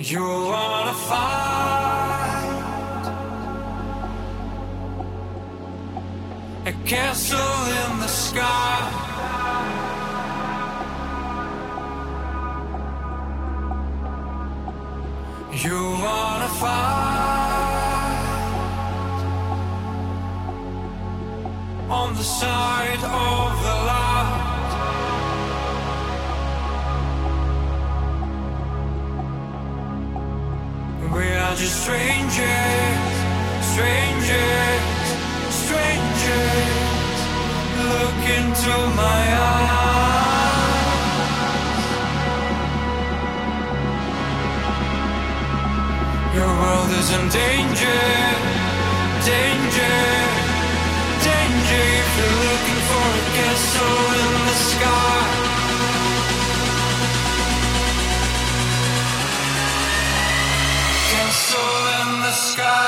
You wanna find a castle in the sky. You wanna find on the side of the line. Just strangers, strangers, strangers. Look into my eyes. Your world is in danger, danger, danger. If you're looking for a castle in the sky. Castle in the sky.